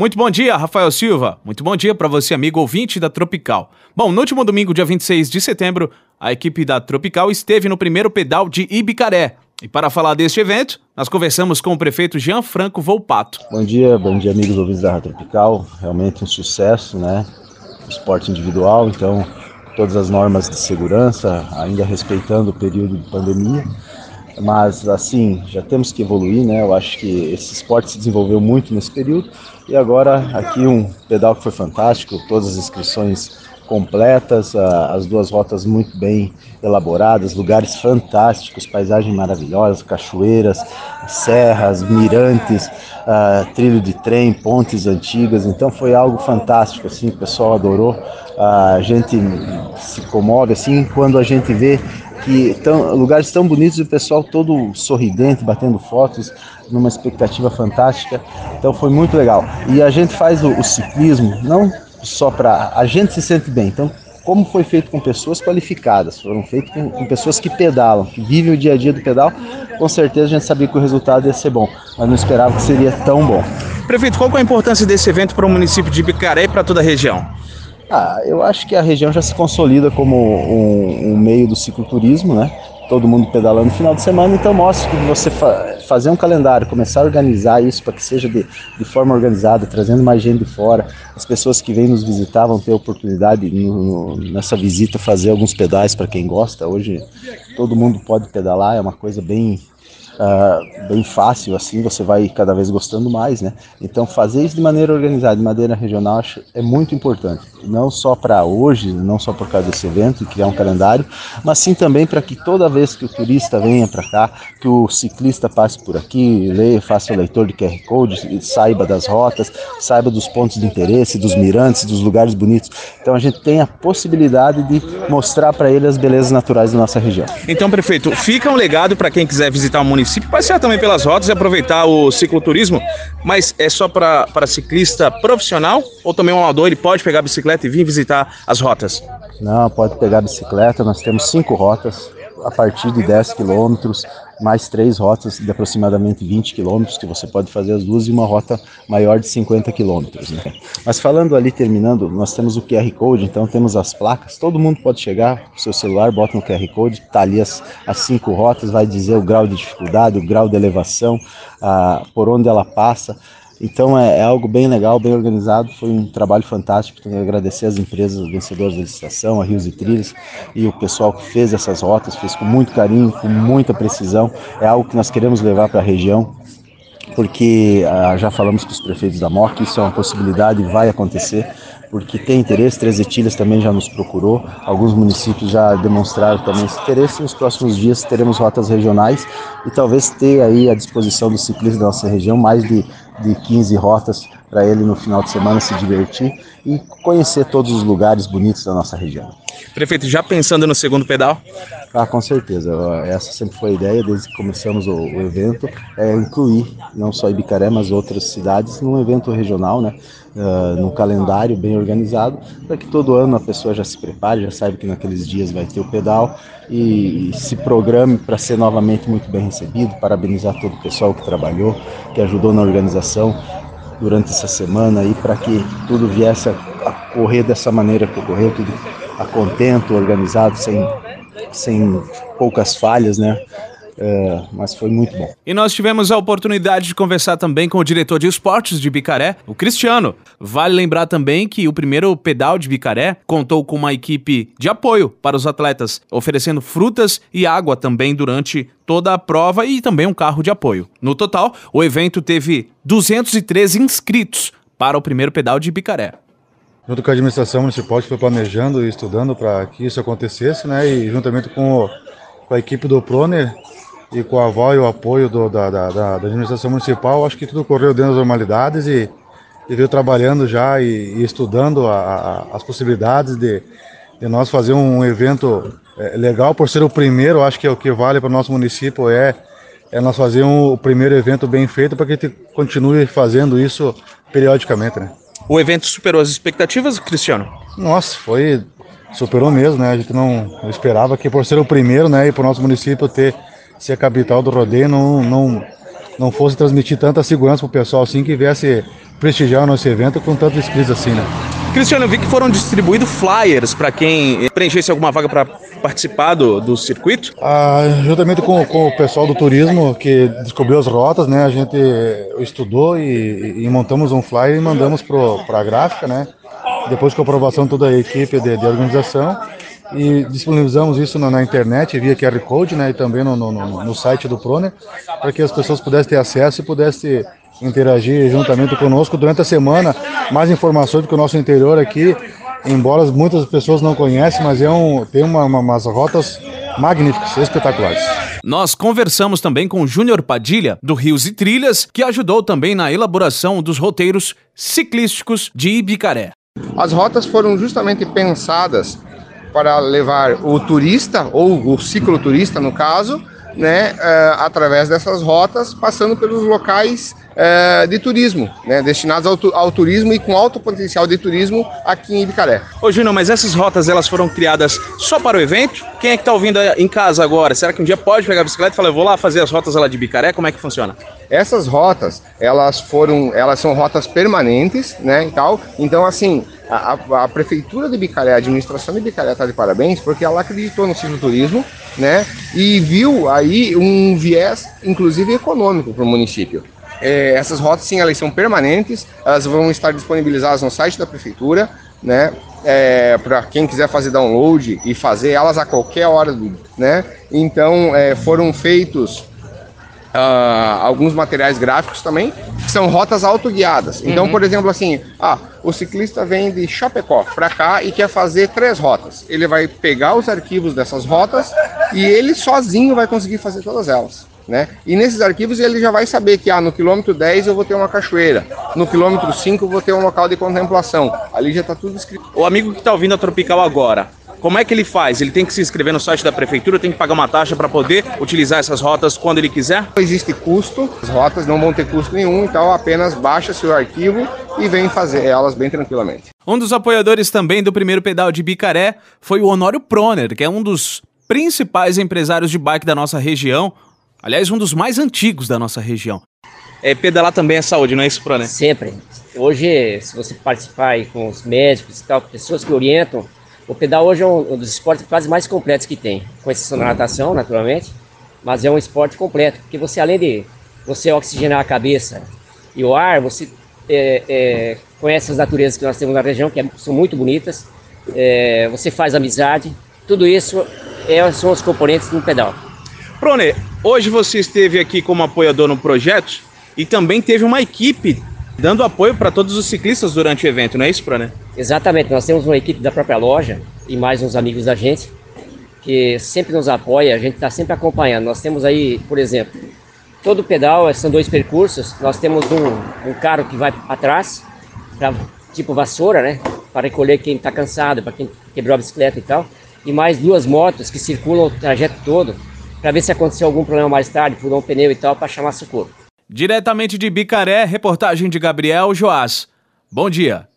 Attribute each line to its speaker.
Speaker 1: Muito bom dia, Rafael Silva. Muito bom dia para você, amigo ouvinte da Tropical. Bom, no último domingo, dia 26 de setembro, a equipe da Tropical esteve no primeiro pedal de Ibicaré. E para falar deste evento, nós conversamos com o prefeito Jean Franco Volpato.
Speaker 2: Bom dia, bom dia, amigos ouvintes da Tropical. Realmente um sucesso, né? Esporte individual, então todas as normas de segurança, ainda respeitando o período de pandemia. Mas assim, já temos que evoluir, né? Eu acho que esse esporte se desenvolveu muito nesse período. E agora aqui um pedal que foi fantástico, todas as inscrições completas, as duas rotas muito bem elaboradas, lugares fantásticos, paisagens maravilhosas, cachoeiras, serras, mirantes, trilho de trem, pontes antigas. Então foi algo fantástico, assim, o pessoal adorou. A gente se comove assim quando a gente vê que tão, lugares tão bonitos e o pessoal todo sorridente, batendo fotos, numa expectativa fantástica. Então foi muito legal. E a gente faz o, o ciclismo não só para a gente se sente bem. Então como foi feito com pessoas qualificadas, foram feitos com, com, pessoas que pedalam, que vivem o dia a dia do pedal, com certeza a gente sabia que o resultado ia ser bom, mas não esperava que seria tão bom.
Speaker 1: Prefeito, qual é a importância desse evento para o município de Bicaré e para toda a região?
Speaker 2: Ah, eu acho que a região já se consolida como um, um meio do cicloturismo, né? Todo mundo pedalando no final de semana, então mostra que você fa fazer um calendário, começar a organizar isso para que seja de, de, forma organizada, trazendo mais gente de fora, as pessoas que vêm nos visitar vão ter oportunidade no, no, nessa visita fazer alguns pedais para quem gosta. Hoje todo mundo pode pedalar, é uma coisa bem uh, bem fácil, assim você vai cada vez gostando mais, né? Então fazer isso de maneira organizada, de maneira regional, acho é muito importante. Não só para hoje, não só por causa desse evento e criar um calendário, mas sim também para que toda vez que o turista venha para cá, que o ciclista passe por aqui, leia, faça o leitor de QR Code, saiba das rotas, saiba dos pontos de interesse, dos mirantes, dos lugares bonitos. Então a gente tem a possibilidade de mostrar para ele as belezas naturais da nossa região.
Speaker 1: Então, prefeito, fica um legado para quem quiser visitar o município passear também pelas rotas e aproveitar o cicloturismo, mas é só para ciclista profissional ou também um amador ele pode pegar a bicicleta e vir visitar as rotas?
Speaker 2: Não, pode pegar a bicicleta, nós temos cinco rotas a partir de 10 quilômetros, mais três rotas de aproximadamente 20 quilômetros, que você pode fazer as duas, e uma rota maior de 50 quilômetros. Né? Mas falando ali, terminando, nós temos o QR Code, então temos as placas, todo mundo pode chegar com seu celular, bota no QR Code, está ali as, as cinco rotas, vai dizer o grau de dificuldade, o grau de elevação, a, por onde ela passa. Então é, é, algo bem legal, bem organizado. Foi um trabalho fantástico. Tenho que agradecer as empresas vencedoras da licitação, a Rios e Trilhas e o pessoal que fez essas rotas, fez com muito carinho, com muita precisão. É algo que nós queremos levar para a região, porque ah, já falamos com os prefeitos da MOC, isso é uma possibilidade, vai acontecer porque tem interesse, Três Etilhas também já nos procurou, alguns municípios já demonstraram também esse interesse. Nos próximos dias teremos rotas regionais e talvez ter aí à disposição do ciclista da nossa região mais de, de 15 rotas para ele no final de semana se divertir e conhecer todos os lugares bonitos da nossa região.
Speaker 1: Prefeito, já pensando no segundo pedal?
Speaker 2: Ah, com certeza. Essa sempre foi a ideia desde que começamos o, o evento, é incluir não só Ibicaré, mas outras cidades num evento regional, né? Uh, num calendário bem organizado, para que todo ano a pessoa já se prepare, já saiba que naqueles dias vai ter o pedal e, e se programe para ser novamente muito bem recebido. Parabenizar todo o pessoal que trabalhou, que ajudou na organização durante essa semana e para que tudo viesse a, a, correr dessa maneira que ocorreu, tudo a contento, organizado, sem, sem poucas falhas, né? É, mas foi muito bom.
Speaker 1: E nós tivemos a oportunidade de conversar também com o diretor de esportes de Bicaré, o Cristiano. Vale lembrar também que o primeiro pedal de Bicaré contou com uma equipe de apoio para os atletas, oferecendo frutas e água também durante toda a prova e também um carro de apoio. No total, o evento teve 213 inscritos para o primeiro pedal de Bicaré
Speaker 3: junto com a administração municipal que foi planejando e estudando para que isso acontecesse, né? E juntamente com, o, com a equipe do Proner e com a avó e o apoio do, da, da, da, administração municipal, acho que tudo correu dentro das normalidades e, e veio trabalhando já e, e estudando a, a, as possibilidades de, de nós fazer um evento é, legal por ser o primeiro. Acho que é o que vale para o nosso município é é nós fazer um, o primeiro evento bem feito para que a gente continue fazendo isso periodicamente, né?
Speaker 1: O evento superou as expectativas, Cristiano?
Speaker 3: Nossa, foi superou mesmo, né? A gente não esperava que por ser o primeiro, né, e para o nosso município ter ser a capital do rodeio, não, não, não fosse transmitir tanta segurança para o pessoal assim que viesse prestigiar o nosso evento com tantos inscritos assim, né?
Speaker 1: Cristiano, eu vi que foram distribuídos flyers para quem preenchesse alguma vaga para participar do, do circuito?
Speaker 3: Ah, juntamente com, com, o pessoal do turismo que descobriu as rotas, né? A gente estudou e, e montamos um flyer e mandamos para a gráfica, né? Depois com a aprovação de toda a equipe de, de organização e disponibilizamos isso na, na, internet via QR Code, né? E também no, no, no site do Proner, para que as pessoas pudessem ter acesso e pudessem interagir juntamente conosco durante a semana. Mais informações do que o nosso interior aqui, embora muitas pessoas não conhecem, mas é um, tem uma, uma, umas rotas magníficas, espetaculares.
Speaker 1: Nós conversamos também com o Júnior Padilha, do Rios e Trilhas, que ajudou também na elaboração dos roteiros ciclísticos de Ibicaré.
Speaker 4: As rotas foram justamente pensadas para levar o turista, ou o cicloturista no caso, né, uh, através dessas rotas, passando pelos locais uh, de turismo, né, destinados ao, tu ao, turismo e com alto potencial de turismo aqui em Ibicaré.
Speaker 1: Ô Júnior, mas essas rotas elas foram criadas só para o evento? Quem é que está ouvindo em casa agora? Será que um dia pode pegar a bicicleta e falar, eu vou lá fazer as rotas lá de Ibicaré? Como é que funciona?
Speaker 4: Essas rotas, elas foram, elas são rotas permanentes, né, e tal. Então, assim, a, a, prefeitura de Bicaré, a administração de Bicaré está de parabéns porque ela acreditou no cicloturismo, né? E viu aí um viés, inclusive econômico para o município. É, essas rotas, sim, elas são permanentes, elas vão estar disponibilizadas no site da prefeitura, né? É, para quem quiser fazer download e fazer elas a qualquer hora do, né? Então é, foram feitos Uh, alguns materiais gráficos também, que são rotas autoguiadas. Então, uhum. por exemplo, assim, ah, o ciclista vem de Chapecó para cá e quer fazer três rotas. Ele vai pegar os arquivos dessas rotas e ele sozinho vai conseguir fazer todas elas. Né? E nesses arquivos ele já vai saber que ah, no quilômetro 10 eu vou ter uma cachoeira, no quilômetro 5 eu vou ter um local de contemplação. Ali já está tudo escrito.
Speaker 1: O amigo que está ouvindo a Tropical agora, como é que ele faz? Ele tem que se inscrever no site da prefeitura, tem que pagar uma taxa para poder utilizar essas rotas quando ele quiser?
Speaker 4: Não existe custo, as rotas não vão ter custo nenhum, então apenas baixa seu arquivo e vem fazer elas bem tranquilamente.
Speaker 1: Um dos apoiadores também do primeiro pedal de Bicaré foi o Honório Proner, que é um dos principais empresários de bike da nossa região, aliás, um dos mais antigos da nossa região. É, pedalar também é saúde, não é isso, Proner?
Speaker 5: Sempre. Hoje, se você participar com os médicos e tal, pessoas que orientam, o pedal hoje é um, dos esportes quase mais completos que tem, com exceção da natação, naturalmente, mas é um esporte completo, porque você, além de você oxigenar a cabeça e o ar, você é, é, conhece as naturezas que nós temos na região, que é, são muito bonitas, é, você faz amizade, tudo isso é, são os componentes do pedal.
Speaker 1: Prone, hoje você esteve aqui como apoiador no projeto e também teve uma equipe dando apoio para todos os ciclistas durante o evento, não é isso, Prone?
Speaker 5: Exatamente, nós temos uma equipe da própria loja e mais uns amigos da gente que sempre nos apoia, a gente está sempre acompanhando. Nós temos aí, por exemplo, todo pedal, são dois percursos, nós temos um, um carro que vai atrás, pra, tipo vassoura, né? Para recolher quem está cansado, para quem quebrou a bicicleta e tal, e mais duas motos que circulam o trajeto todo, para ver se aconteceu algum problema mais tarde, furou um pneu e tal, para chamar socorro.
Speaker 1: Diretamente de Bicaré, reportagem de Gabriel Joás. Bom dia.